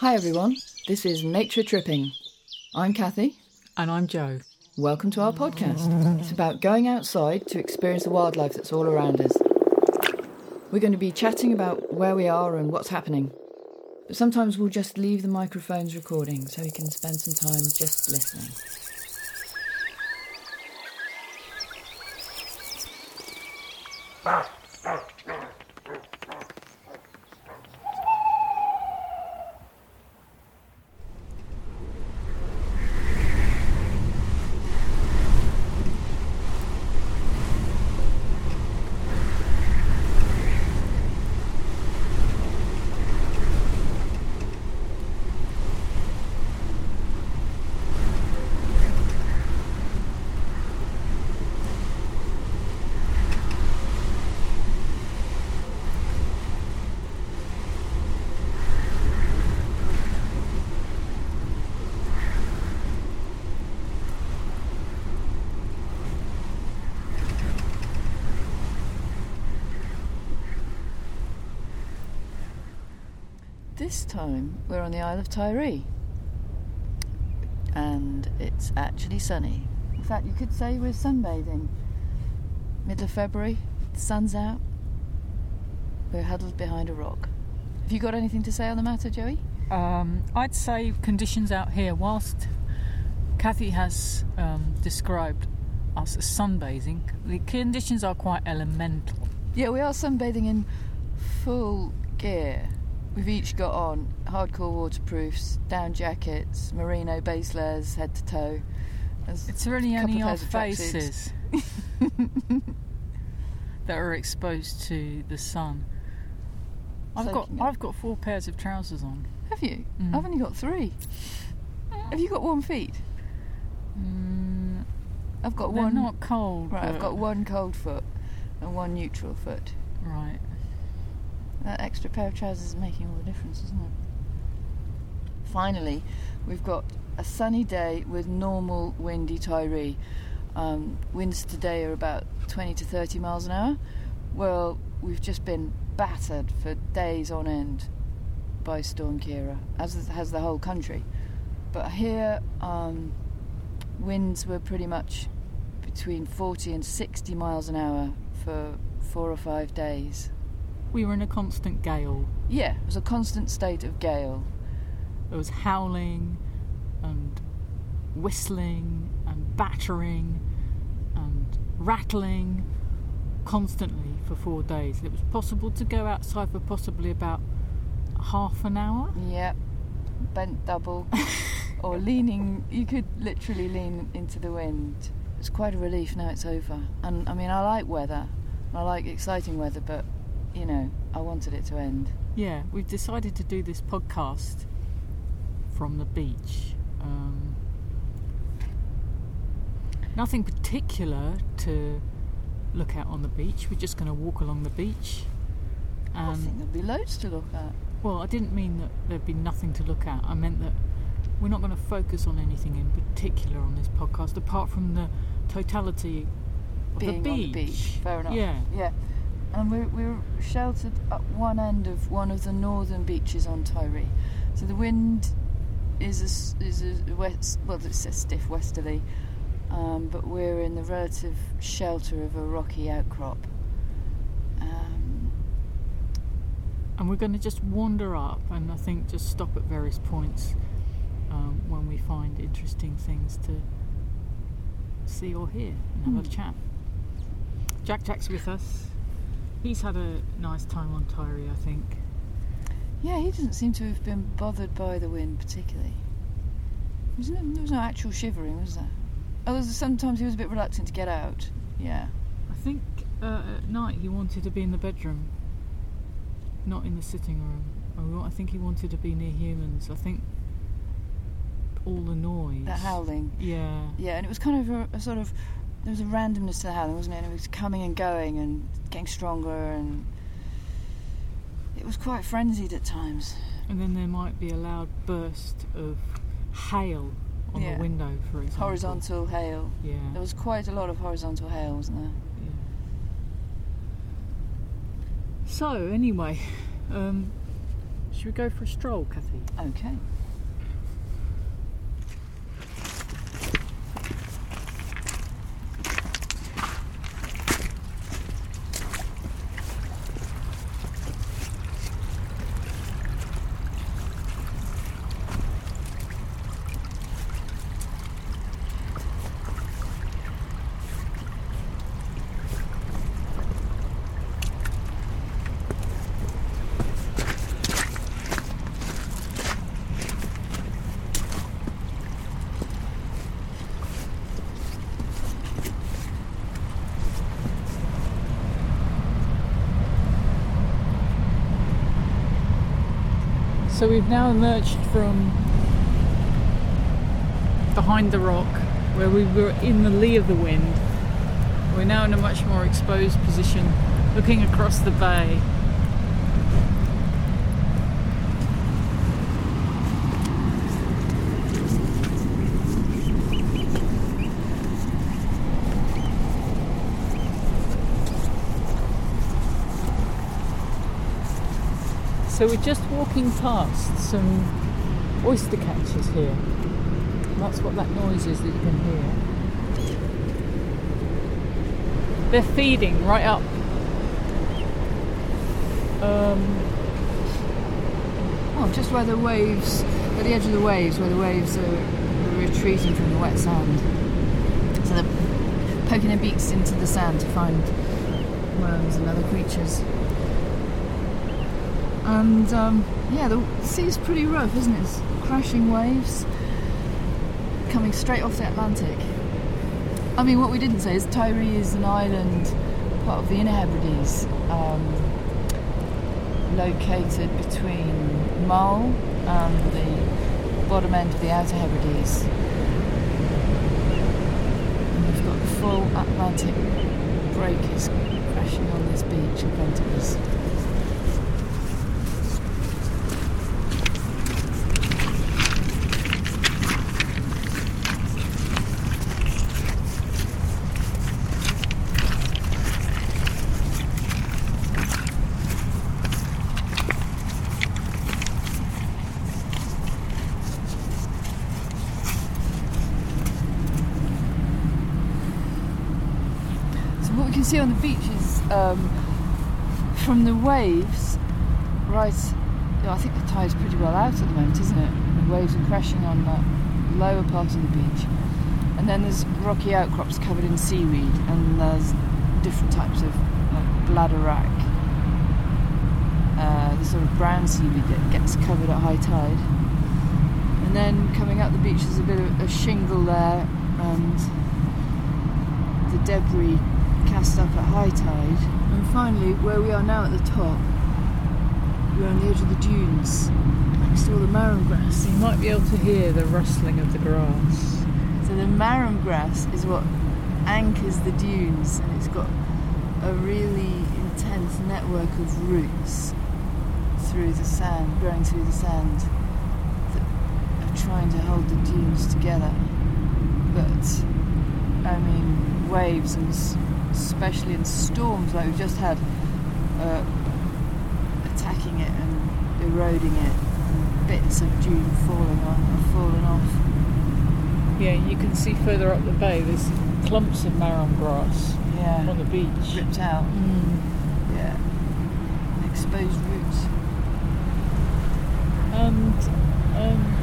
Hi everyone, this is Nature Tripping. I'm Kathy. And I'm Joe. Welcome to our podcast. It's about going outside to experience the wildlife that's all around us. We're going to be chatting about where we are and what's happening. But sometimes we'll just leave the microphones recording so we can spend some time just listening. This time we're on the Isle of Tiree. And it's actually sunny. In fact, you could say we're sunbathing. Middle of February, the sun's out. We're huddled behind a rock. Have you got anything to say on the matter, Joey? Um, I'd say conditions out here, whilst Kathy has um, described us as sunbathing, the conditions are quite elemental. Yeah, we are sunbathing in full gear. We've each got on hardcore waterproofs, down jackets, merino base layers head to toe. There's It's really only our faces that are exposed to the sun. I've got. I've got four pairs of trousers on. Have you? Mm. I've only got three. Have you got warm feet? Mm, I've got one. not cold. Right, I've got one cold foot and one neutral foot. Right. That extra pair of trousers is making all the difference, isn't it? Finally, we've got a sunny day with normal windy Tiree. Um, winds today are about 20 to 30 miles an hour. Well, we've just been battered for days on end by Storm Ciara, as has the whole country. But here, um, winds were pretty much between 40 and 60 miles an hour for four or five days. We were in a constant gale. Yeah, it was a constant state of gale. There was howling and whistling and battering and rattling constantly for four days. It was possible to go outside for possibly about half an hour. Yep, bent double or leaning. You could literally lean into the wind. It's quite a relief now it's over. And I mean, I like weather. I like exciting weather, but you know, I wanted it to end. Yeah, we've decided to do this podcast from the beach. Um, nothing particular to look at on the beach. We're just going to walk along the beach. I think there'll be loads to look at. well, I didn't mean that there'd be nothing to look at. I meant that we're not going to focus on anything in particular on this podcast, apart from the totality of Being the beach. on the beach. Fair enough. Yeah. Yeah. And we're, we're sheltered at one end of one of the northern beaches on Tiree. So the wind is a, is a west, well, it's a stiff westerly, um, but we're in the relative shelter of a rocky outcrop. Um, and we're going to just wander up and I think just stop at various points um, when we find interesting things to see or hear and have a Hmm. chat. Jack Jack's with us. He's had a nice time on Tiree, I think. yeah, he doesn't seem to have been bothered by the wind particularly. There was no, there was no actual shivering, was there? Oh, sometimes he was a bit reluctant to get out. Yeah. I think uh, at night he wanted to be in the bedroom, not in the sitting room. I think he wanted to be near humans. I think all the noise. the howling. Yeah. Yeah, and it was kind of a, a sort of there was a randomness to the howling, wasn't it? And it was coming and going and getting stronger, and it was quite frenzied at times. And then there might be a loud burst of hail on Yeah. the window, for example. Horizontal hail. Yeah. There was quite a lot of horizontal hail, wasn't there? yeah. So anyway, um, Should we go for a stroll, Kathy? Okay. So we've now emerged from behind the rock where we were in the lee of the wind. We're now in a much more exposed position looking across the bay. So we're just walking past some oyster catchers here. That's what that noise is that you can hear. They're feeding right up. Um, Oh, just where the waves, at the edge of the waves, where the waves are retreating from the wet sand. So they're poking their beaks into the sand to find worms and other creatures. And um, yeah, the sea's pretty rough, isn't it? Crashing waves coming straight off the Atlantic. I mean, what we didn't say is Tiree is an island, part of the Inner Hebrides, um, located between Mull and the bottom end of the Outer Hebrides. And we've got the full Atlantic breakers crashing on this beach in front of us. See on the beach is um, from the waves, right? yeah, I think the tide's pretty well out at the moment, isn't it? The waves are crashing on the lower part of the beach, and then there's rocky outcrops covered in seaweed, and there's different types of like bladderwrack, uh, the sort of brown seaweed that gets covered at high tide. And then coming up the beach, there's a bit of a shingle there, and the debris cast up at high tide. And finally, where we are now at the top, we're on the edge of the dunes, next to all the marram grass. you might be able to hear the rustling of the grass. So the marram grass is what anchors the dunes, and it's got a really intense network of roots through the sand, growing through the sand, that are trying to hold the dunes together. But I mean, waves and s- especially in storms like we've just had, uh, attacking it and eroding it, and bits of dune falling on, have fallen off. Yeah, you can see further up the bay there's clumps of marram grass Yeah, on the beach. ripped out. Mm. Yeah, exposed roots. And um,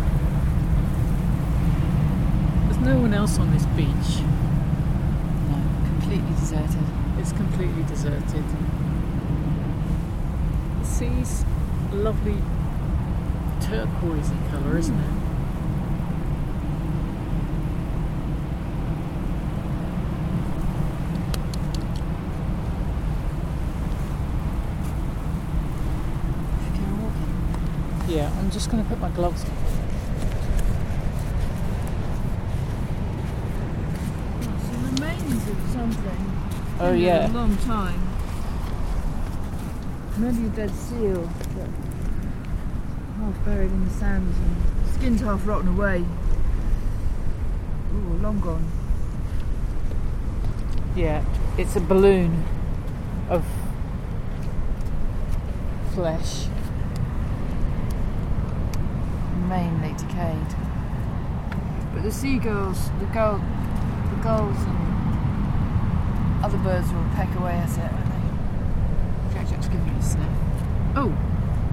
there's no one else on this beach. Completely deserted. It's completely deserted. The sea's a lovely turquoisey colour, isn't it? Should we carry on? Yeah, I'm just going to put my gloves on. Some remains of something. Oh, yeah. A long time. Maybe a dead seal. But half buried in the sands and skin's half rotten away. Ooh, long gone. Yeah, it's a balloon of flesh. mainly decayed. But the seagulls, the gull, the gulls and other birds will peck away at it, won't they? Jack's giving it a sniff. Oh,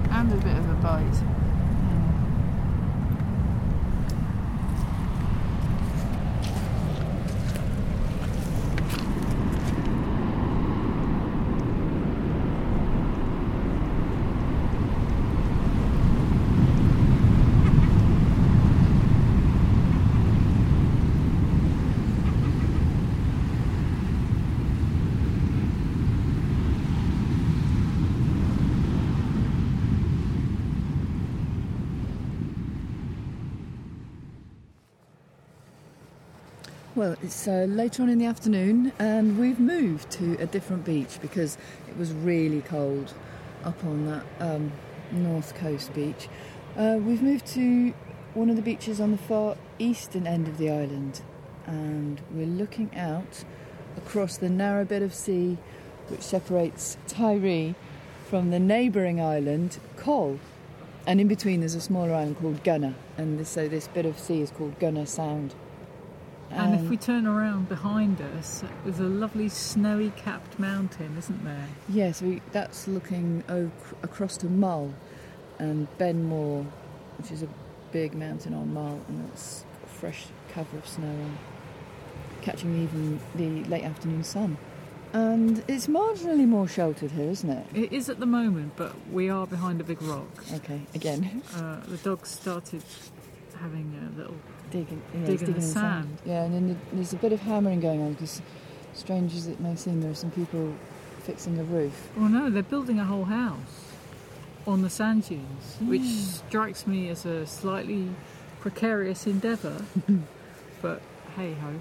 and a bit of a bite. Hmm. Well, it's uh, later on in the afternoon, and we've moved to a different beach because it was really cold up on that um, north coast beach. Uh, we've moved to one of the beaches on the far eastern end of the island, and we're looking out across the narrow bit of sea which separates Tiree from the neighbouring island, Coll. And in between, there's a smaller island called Gunna, and this, so this bit of sea is called Gunna Sound. And if Um, we turn around behind us, there's a lovely snowy capped mountain, isn't there? Yes, we, that's looking o- across to Mull and Ben More, which is a big mountain on Mull, and it's got a fresh cover of snow on, catching even the late afternoon sun. And it's marginally more sheltered here, isn't it? It is at the moment, but we are behind a big rock. Okay, again, Uh, the dogs started having a little. Digging, yeah, it's Digging the in sand. Yeah, and then the, there's a bit of hammering going on because, strange as it may seem, there are some people fixing a roof. Well, no, they're building a whole house on the sand dunes, which Mm. strikes me as a slightly precarious endeavour. but hey ho.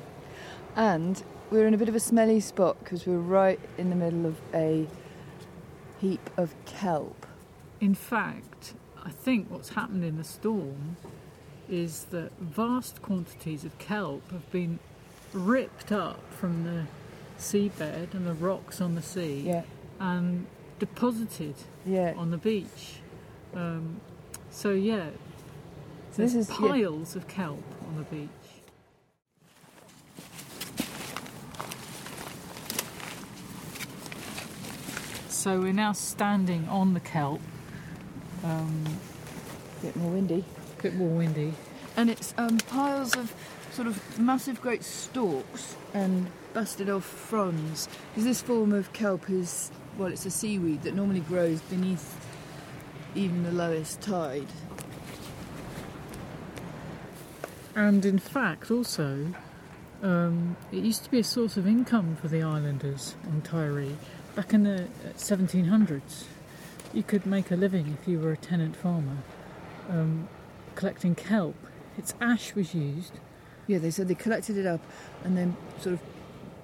And we're in a bit of a smelly spot because we're right in the middle of a heap of kelp. In fact, I think what's happened in the storm is that vast quantities of kelp have been ripped up from the seabed and the rocks on the sea Yeah, and deposited yeah. on the beach. Um, so yeah, So there's this is yeah, piles of kelp on the beach. So we're now standing on the kelp. Um, a bit more windy. A bit more windy. And it's um, piles of sort of massive, great stalks and busted off fronds. Because this form of kelp is, well, it's a seaweed that normally grows beneath even the lowest tide. And in fact, also, um, it used to be a source of income for the islanders on Tiree. Back in the uh, 1700s, you could make a living if you were a tenant farmer um, collecting kelp. Its ash was used. Yeah, they said they collected it up and then sort of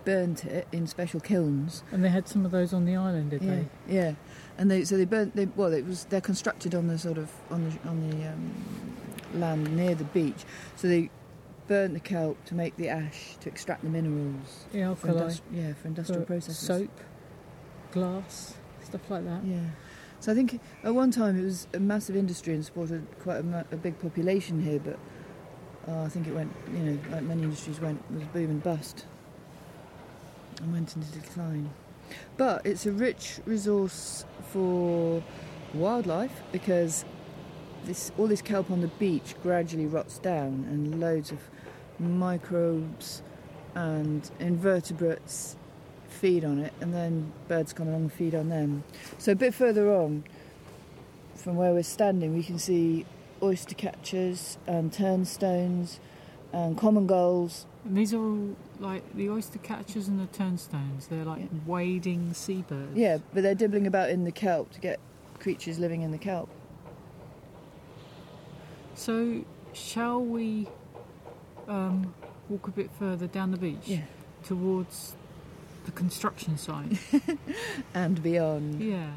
burnt it in special kilns. And they had some of those on the island, did yeah, they? yeah. And they so they burnt. They, well, it was they're constructed on the sort of on the on the um, land near the beach. So they burnt the kelp to make the ash to extract the minerals. The For industri- yeah, for industrial for processes. soap, glass, stuff like that. Yeah. So I think at one time it was a massive industry and supported quite a, a big population here, but uh, I think it went, you know, like many industries went, was boom and bust and went into decline. But it's a rich resource for wildlife because this all this kelp on the beach gradually rots down and loads of microbes and invertebrates feed on it and then birds come along and feed on them. So a bit further on from where we're standing we can see oyster catchers and turnstones and common gulls. And these are all like the oyster catchers and the turnstones. They're like Yeah. wading seabirds. Yeah, but they're dibbling about in the kelp to get creatures living in the kelp. So, shall we um, walk a bit further down the beach Yeah. towards the construction site? And beyond. yeah.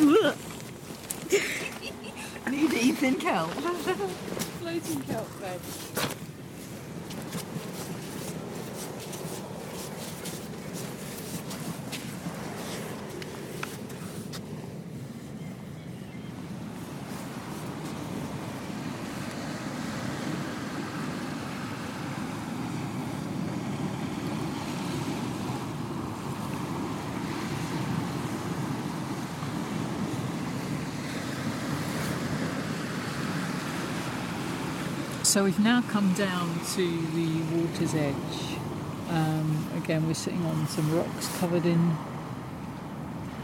Knee deep in kelp. Floating kelp bed. So we've now come down to the water's edge. Um, again, we're sitting on some rocks covered in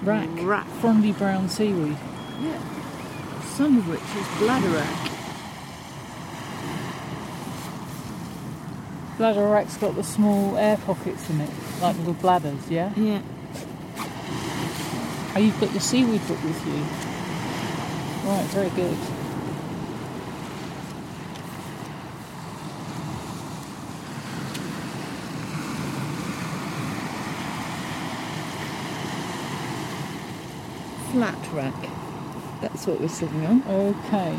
wrack, Wrack. frondy brown seaweed. Yeah. Some of which is bladderwrack. Bladderwrack's got the small air pockets in it, like little bladders, yeah? Yeah. Oh, you've got your seaweed book with you. Right, very good. Flat wrack. That's what we're sitting on. Okay.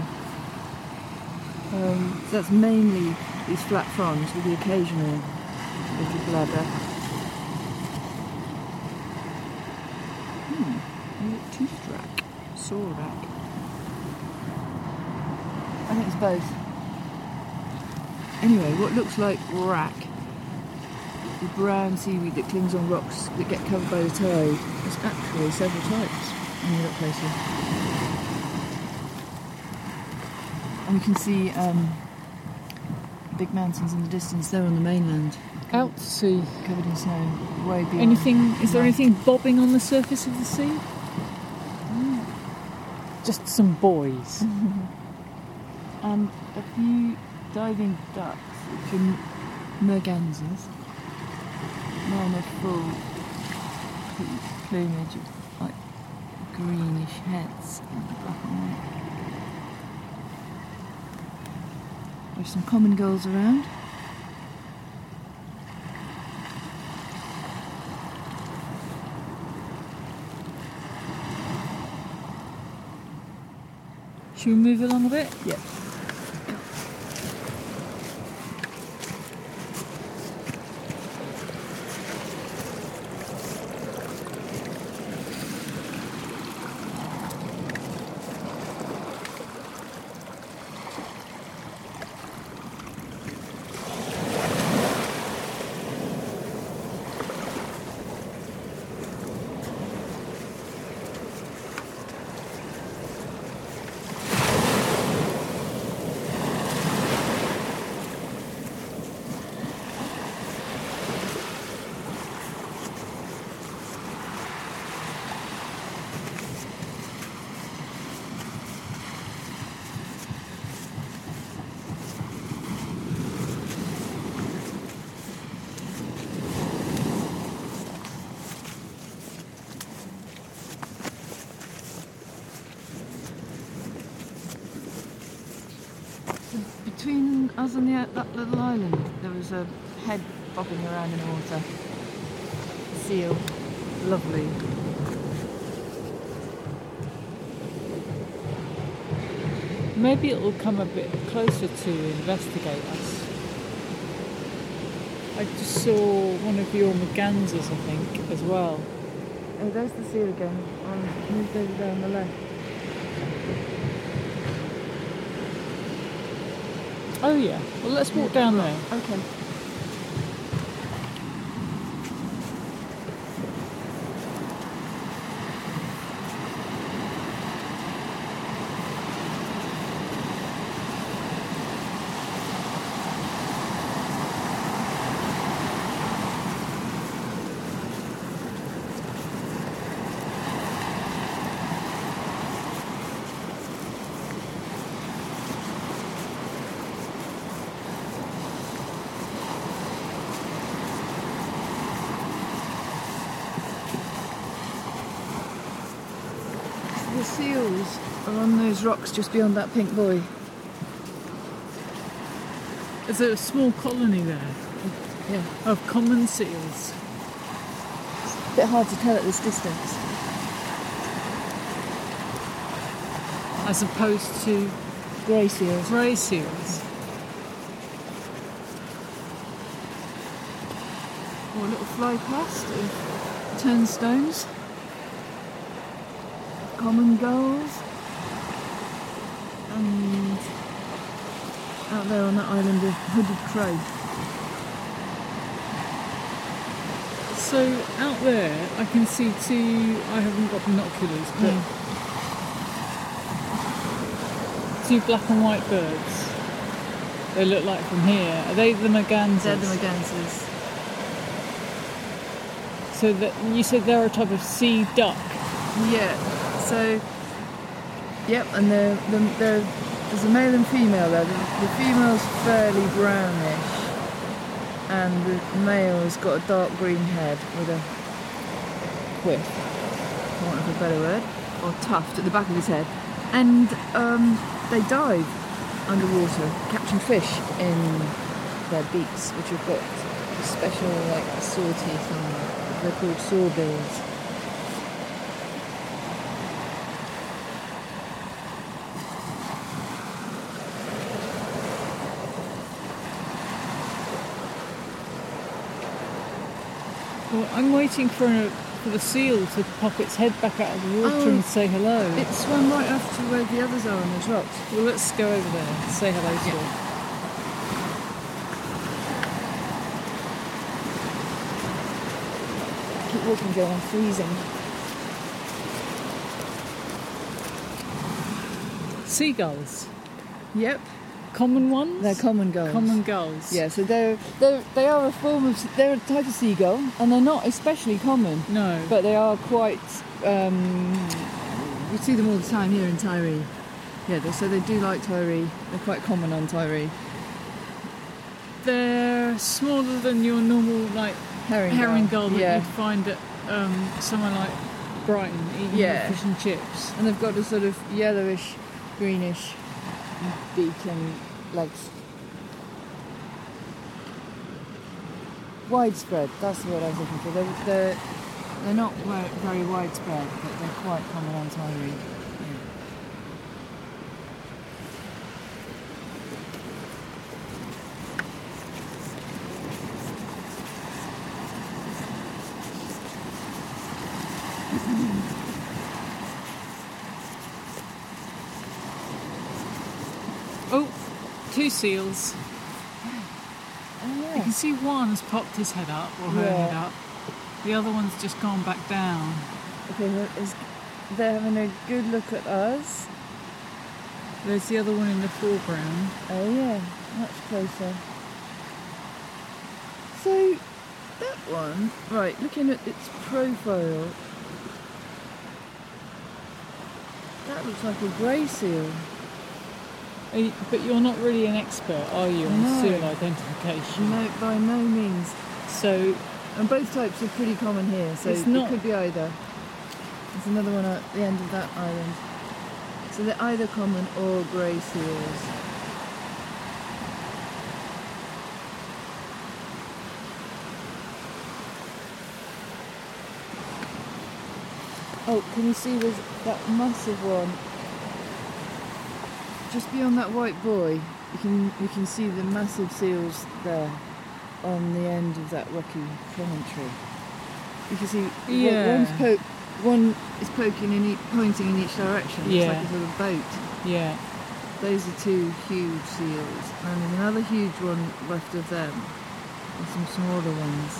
Um, so that's mainly these flat fronds with the occasional little bladder. Hmm. Toothed wrack. Saw wrack. I think it's both. Anyway, what looks like wrack, the brown seaweed that clings on rocks that get covered by the tide, is actually several types when you look closely. And we can see um, big mountains in the distance there on the mainland, Out to sea. covered in snow, way beyond. Anything? Is there anything bobbing on the surface of the sea? Just some buoys. And a few diving ducks, which are mergansers. None are full pl- plumage of like greenish heads and black and white. There's some common gulls around. Should we move along a bit? Yep. Between us and the, that little island, there was a head bobbing around in the water. Seal. Lovely. Maybe it will come a bit closer to investigate us. I just saw one of your mergansers, I think, as well. Oh, there's the seal again. On moved over there on the left. Oh yeah. Well, let's walk down there. Okay. The seals are on those rocks just beyond that pink buoy. Is there a small colony there Yeah. of common seals? It's A bit hard to tell at this distance. As opposed to Grey seals. grey seals. Or a little fly past of turnstones. Common gulls. Out there on that island a hooded crow. So out there, I can see two. I haven't got binoculars, but hmm. two black and white birds. they look like from here. Are they the mergansers? They're the mergansers. So that you said they're a type of sea duck. Yeah. So, yep, and they're, they're, they're, there's a male and female there. The, the female's fairly brownish, and the male has got a dark green head with a quiff, for want of a better word, or tuft at the back of his head. And um, they dive underwater, catching fish in their beaks, which have got special like saw teeth on them. They're called sawbills. I'm waiting for a, for the seal to pop its head back out of the water Oh. and say hello. It swam right to where the others are on those rocks. well, let's go over there and say hello to Yeah. it. Keep walking, Joe, I'm freezing. Seagulls, Yep, common ones. they're common gulls. Common gulls. Yeah, so they're, they're they are a form of they're a type of seagull, and they're not especially common, No. but they are quite. Um, you see them all the time here in Tiree. Yeah, they, so they do like Tiree. They're quite common on Tiree. they're smaller than your normal like Herring, herring gull that yeah. you'd find at um, somewhere like Brighton eating Yeah. fish and chips. and they've got a sort of yellowish, greenish beak and Widespread, that's what I was looking for. They're, they're, they're not very widespread, but they're quite common on Tiree. Yeah. Oh, two seals. Oh, You can oh, see one has popped his head up or her Yeah. head up. The other one's just gone back down. Okay, is, they're having a good look at us. There's the other one in the foreground. Oh, yeah, much closer. So, that one, right, looking at its profile, that looks like a grey seal. But you're not really an expert, are you, on No. seal identification? No, by no means. So And both types are pretty common here, so It's it could be either. There's another one at the end of that island. So they're either common or grey seals. Oh, can you see there's that massive one? Just beyond that white buoy, you can you can see the massive seals there on the end of that rocky promontory. You can see one- Yeah. one's po- one is poking in each, pointing in each direction. It's Yeah. like a sort of boat. yeah, Those are two huge seals, and there's another huge one left of them, and some smaller ones.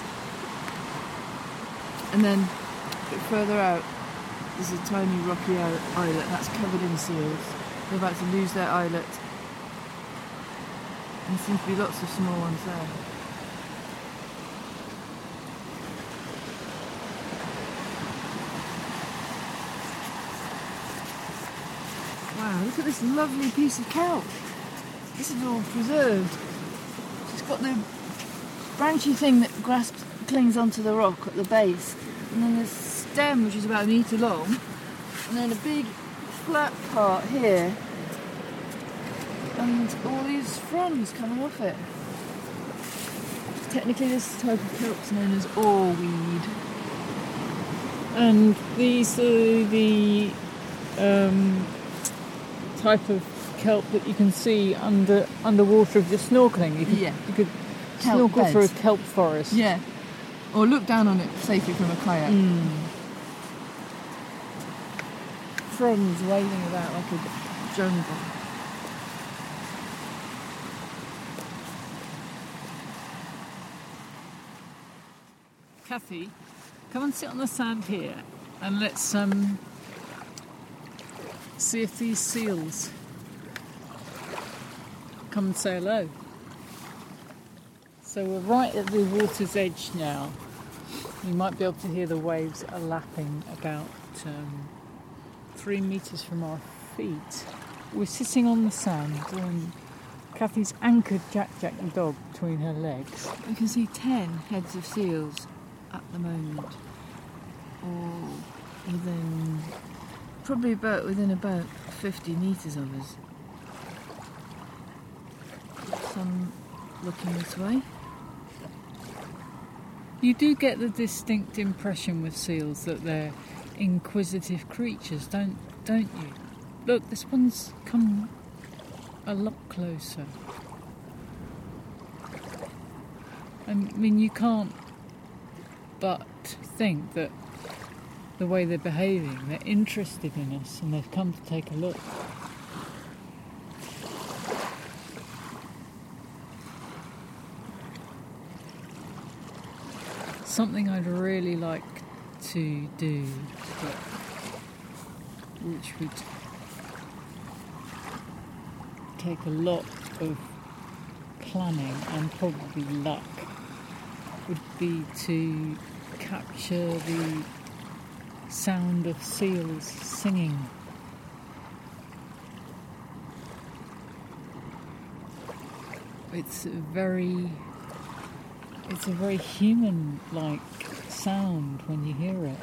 And then a bit further out, there's a tiny rocky islet that's covered in seals. They're about to lose their islet. There seems to be lots of small ones there. Wow, look at this lovely piece of kelp. This is all preserved. It's got the branchy thing that grasps, clings onto the rock at the base, and then the stem, which is about a metre long, and then a big flat part here, and all these fronds coming off it. Technically, this type of kelp's known as oarweed. and these are the um, type of kelp that you can see under underwater if you're snorkeling. You could, Yeah. you could Kelp snorkel through a kelp forest. Yeah. Or look down on it safely from a kayak. Mm. Fronds waving about like a jungle. Kathy, come and sit on the sand here, and let's um, see if these seals come and say hello. So we're right at the water's edge now. You might be able to hear the waves lapping about um, three metres from our feet. We're sitting on the sand and Kathy's anchored Jack Jack the dog between her legs. We can see 10 heads of seals at the moment. Or within, probably about within about 50 metres of us. Some looking this way. You do get the distinct impression with seals that they're inquisitive creatures, don't don't you? Look, this one's come a lot closer. I mean, you can't but think that the way they're behaving, they're interested in us and they've come to take a look. Something I'd really like to do, which would take a lot of planning and probably luck, would be to capture the sound of seals singing. It's a very it's a very human like sound when you hear it.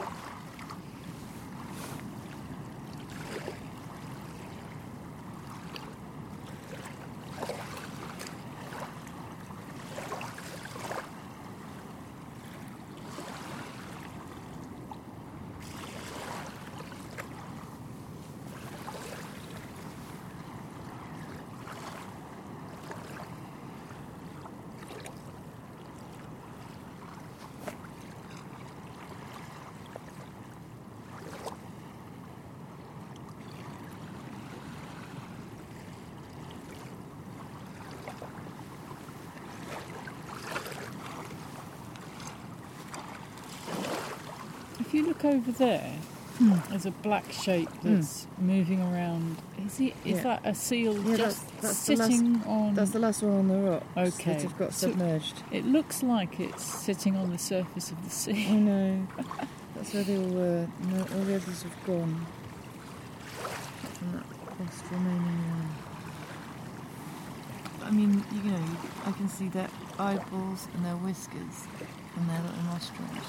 If you look over there, Hmm. there's a black shape that's moving around. Is it? Is Yeah. that a seal Yeah, just that's- that's the last- sitting on? That's the last one on the rock. Okay. that have got So- submerged. It looks like it's sitting on the surface of the sea. I know. That's where they all were. No, all the others have gone. From that last remaining one. I mean, you know, I can see their eyeballs and their whiskers and their little nostrils.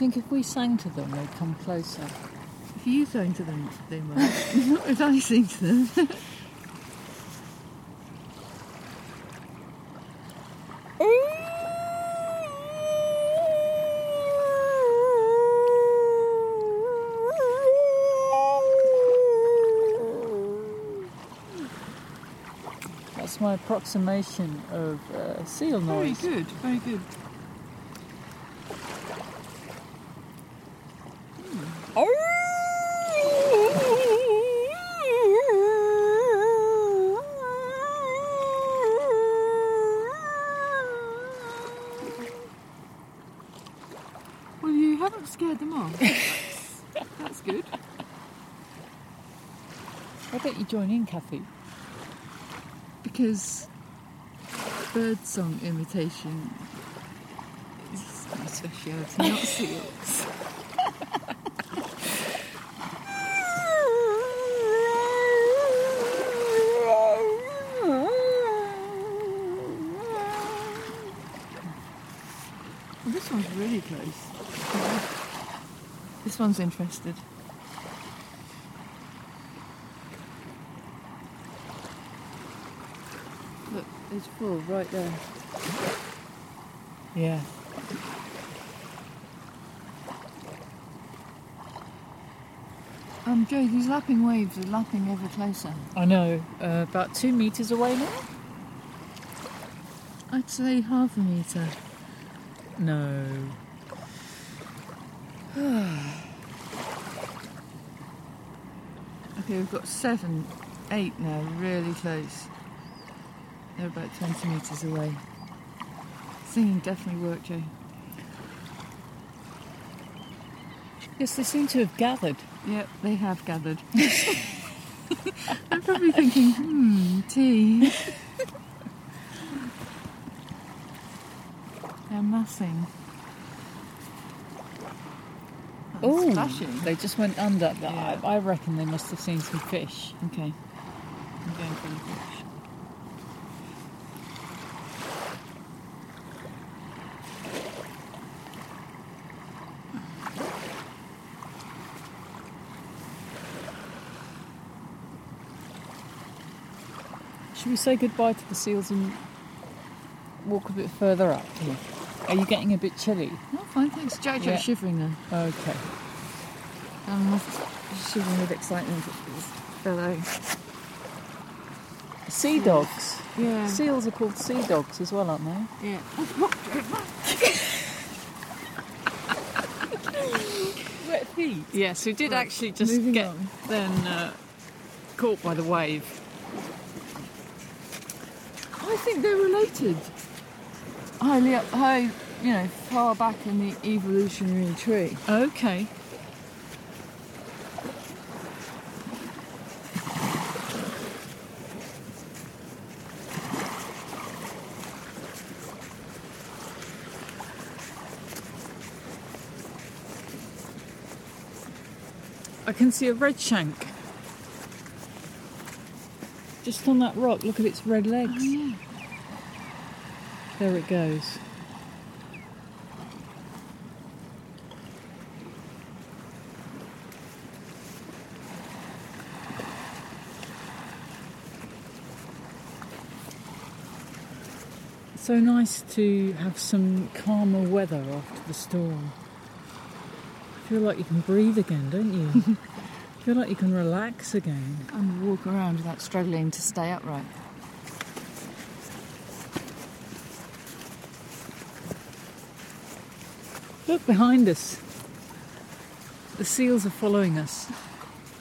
Think if we sang to them, they'd come closer? If you sang to them, they might. Not if I sing to them. That's my approximation of uh, seal noise. Very good, very good. Well, you haven't scared them off. That's good. Why don't you join in, Kathy? Because bird song imitation is my speciality, not seals. Well, this one's really close. This one's interested. There's four right there. Yeah. Um, Joe, these lapping waves are lapping ever closer. I know. Uh, about two metres away now? I'd say half a metre. No. Okay, we've got seven, eight now, really close. They're about 20 metres away. Singing definitely worked, Joe. Yes, they seem to have gathered. Yep, they have gathered. I'm probably thinking, hmm, tea. They're massing. Oh, they just went under. Yeah. I, I reckon they must have seen some fish. Okay. I'm going for the fish. We say goodbye to the seals and walk a bit further up? Here? Are you getting a bit chilly? Oh, fine, thanks. Jojo's Yeah. shivering then. Okay. I'm shivering with excitement at this fellow. Sea dogs. Yeah. Seals are called sea dogs as well, aren't they? Yeah. Wet feet. Yes, we did Right, actually just moving get on. then uh, caught by the wave. I think they're related. Highly up, high, you know, far back in the evolutionary tree. Okay. I can see a red shank. Just on that rock, look at its red legs. Oh, yeah. There it goes. So nice to have some calmer weather after the storm. Feel like you can breathe again, don't you? Feel like you can relax again. And walk around without struggling to stay upright. Look behind us. The seals are following us.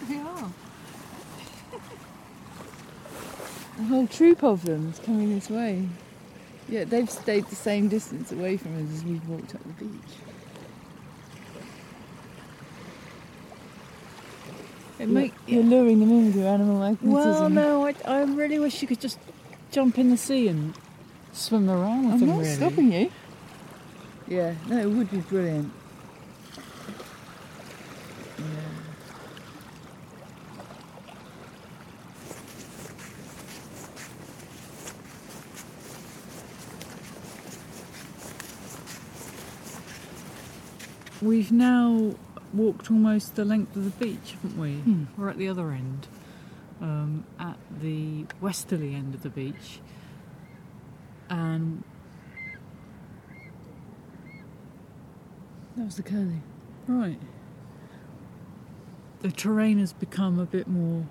They are. A whole troop of them is coming this way. Yeah, they've stayed the same distance away from us as we've walked up the beach. It You're, make, you're luring them in with your animal magnetism. Well, no, I, I really wish you could just jump in the sea and swim around with I'm them. not really. stopping you. Yeah, no, it would be brilliant. Yeah. We've now walked almost the length of the beach, haven't we? Hmm. We're at the other end, um, at the westerly end of the beach, and That was the curlew. right, the terrain has become a bit more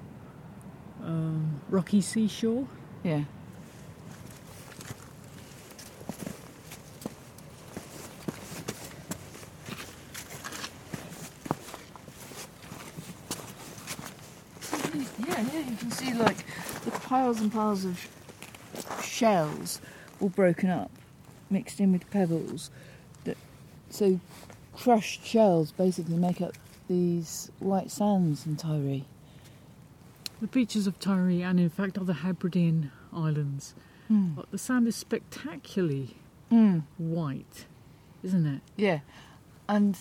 um, rocky seashore. Yeah. Yeah, yeah, you can see like the piles and piles of shells all broken up, mixed in with pebbles. So crushed shells basically make up these white sands in Tiree. The beaches of Tiree and, in fact, other Hebridean islands. Mm. But the sand is spectacularly Mm. white, isn't it? Yeah, and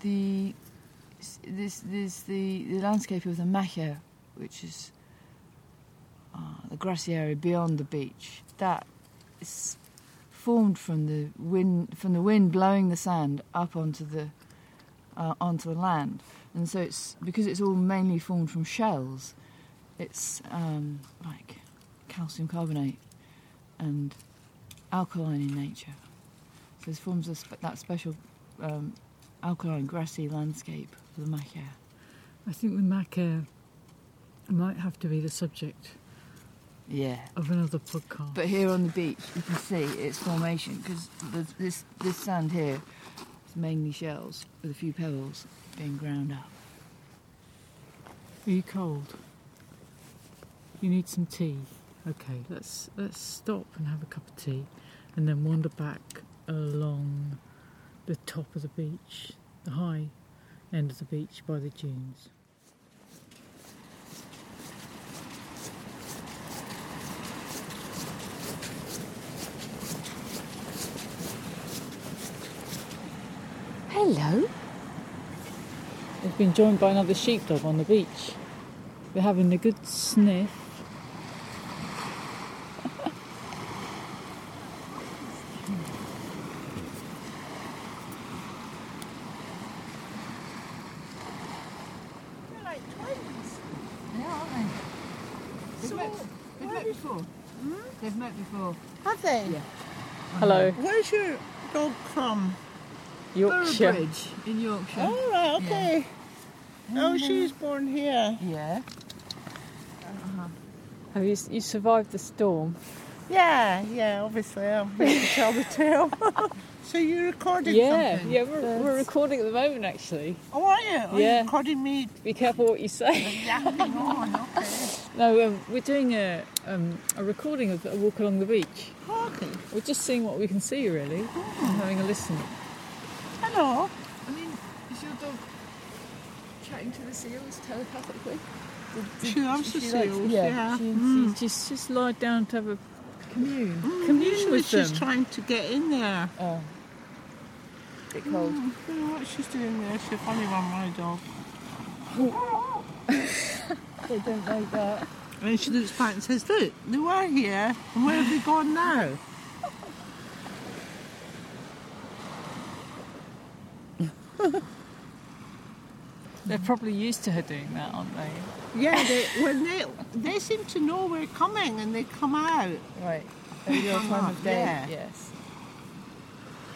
the this this the, the landscape of the machair, which is uh, the grassy area beyond the beach, that is formed from the wind from the wind blowing the sand up onto the uh, onto the land, and so it's because it's all mainly formed from shells. It's um, like calcium carbonate and alkaline in nature. So this forms spe- that special um, alkaline grassy landscape of the machair. I think the machair might have to be the subject Yeah. of another podcast. But here on the beach, you can see its formation because this this sand here is mainly shells with a few pebbles being ground up. Are you cold? You need some tea. Okay, let's let's stop and have a cup of tea, and then wander back along the top of the beach, the high end of the beach by the dunes. Hello. They've been joined by another sheepdog on the beach. They're having a good sniff. They're like twins. They are, aren't they? They've, So, met, they've met before. Hmm? They've met before. Have they? Yeah. Hello, Where's your dog from? Yorkshire. Bridge in Yorkshire. Oh, right, okay. Oh, she was born here. Yeah. Have you, you survived the storm? Yeah, yeah, obviously. I'm here to tell the tale. so you're recording Yeah, something? yeah, we're, we're recording at the moment actually. Oh, are you? Are Yeah. you recording me Be careful what you say. on? Okay. No, um, we're doing a, um, a recording of a walk along the beach. Okay. We're just seeing what we can see, really, and having a listen. Hello. I mean, is your dog chatting to the seals telepathically? She loves the seals. yeah, Yeah. She, Mm. she just just lied down to have a Commune. Mm, commune with she's them. trying to get in there. Oh. Bit cold. Mm, I don't know what she's doing there. She's a funny one, my dog. They don't like that. And she looks back and says, Look, they were here, and where have they gone now? They're probably used to her doing that, aren't they? Yeah, they, when they they seem to know we're coming and they come out. Right. At your time of day. yeah. Yes.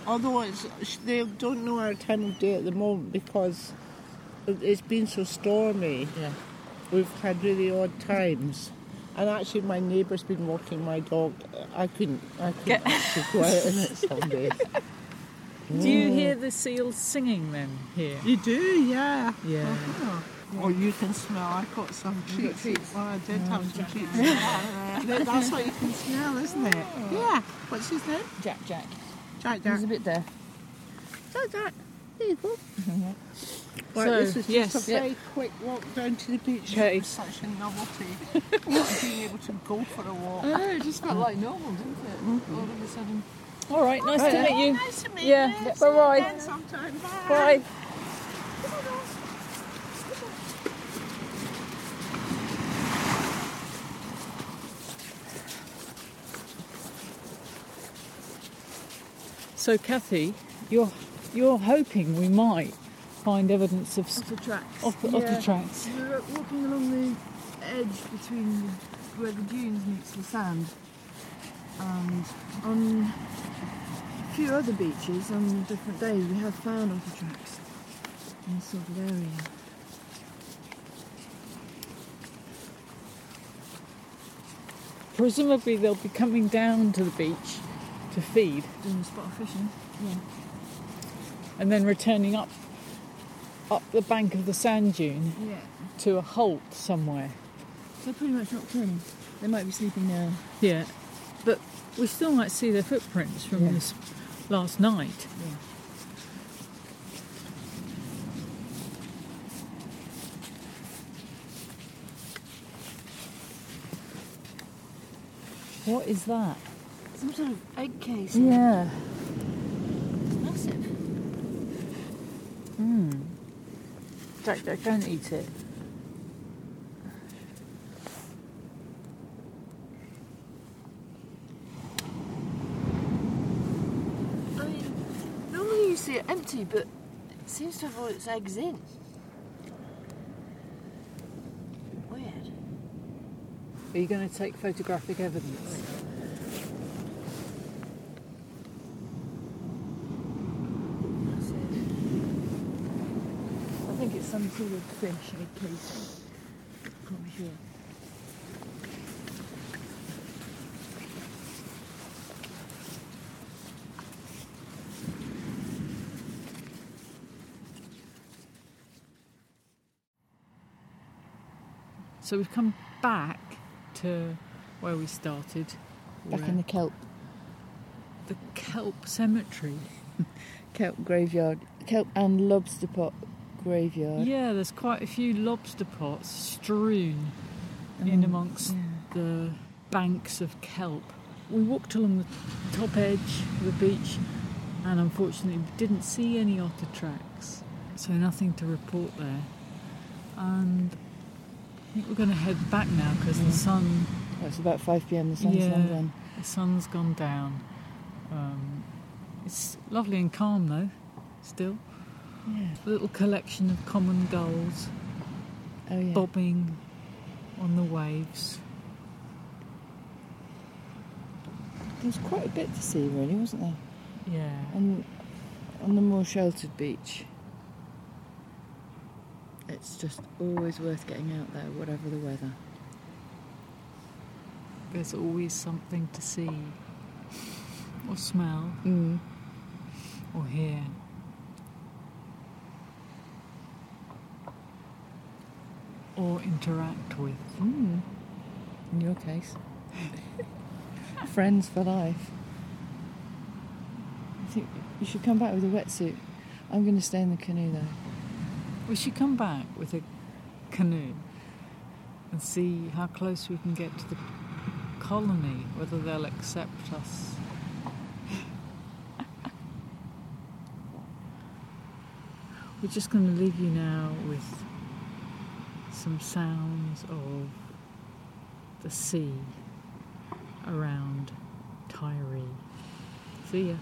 Although it's, they don't know our time of day at the moment because it- it's been so stormy. Yeah. We've had really odd times. And actually, my neighbour's been walking my dog. I couldn't, I couldn't Get- actually go out in it some days. Do you hear the seals singing then here? You do, yeah. Yeah. Uh-huh. Or you can smell. I got some You got treats. treats? Well, I did have some treats. That- That's what you can smell, isn't it? Oh. Yeah. What's his name? Jack Jack. Jack Jack. He's a bit deaf. Jack Jack. There you go. Mm-hmm. Well, So, this was just yes. a very quick walk down to the beach. Okay. It was such a novelty. Not being able to go for a walk. I know, it just felt like normal, didn't it? Mm-hmm. All of a sudden. All right, nice to meet you. Nice to meet Yeah, you. yeah, See bye-bye. sometime. Bye. Bye. So, Kathy, you're you're hoping we might find evidence of, Otter tracks. of, the- of the tracks. We were walking along the edge between where the dunes meets the sand, and on a few other beaches on different days we have found otter tracks in this sort of area. Presumably, they'll be coming down to the beach to feed, Doing spot of fishing. Yeah. and then returning up up the bank of the sand dune Yeah. to a holt somewhere. They're pretty much nocturnal. They might be sleeping now. Yeah, but we still might see their footprints from Yeah. this last night. Yeah. What is that? Some sort of egg case. Yeah. Massive. Hmm. Jack, Jack, don't eat it. I mean, normally you see it empty, but it seems to have all its eggs in. Weird. Are you going to take photographic evidence? I think it's some sort of fish egg case. Can't So we've come back to where we started. Back in the kelp. the kelp cemetery. kelp graveyard, kelp and lobster pot graveyard. Yeah, there's quite a few lobster pots strewn in Mm, amongst yeah. the banks of kelp. We walked along the top edge of the beach and unfortunately we didn't see any otter tracks, so nothing to report there. And think we're going to head back now because Mm. the sun Oh, it's about 5 pm, the sun's Yeah. gone down. the sun's gone down. Um, it's lovely and calm though, still. Yeah. A little collection of common gulls Oh, yeah. bobbing on the waves. There was quite a bit to see, really, wasn't there? Yeah. On, on the more sheltered beach. It's just always worth getting out there, whatever the weather. There's always something to see, or smell, Mm. or hear. Or interact with. Mm. In your case. Friends for life. I think you should come back with a wetsuit. I'm going to stay in the canoe though. We should come back with a canoe and see how close we can get to the colony, whether they'll accept us. We're just going to leave you now with some sounds of the sea around Tiree. See ya.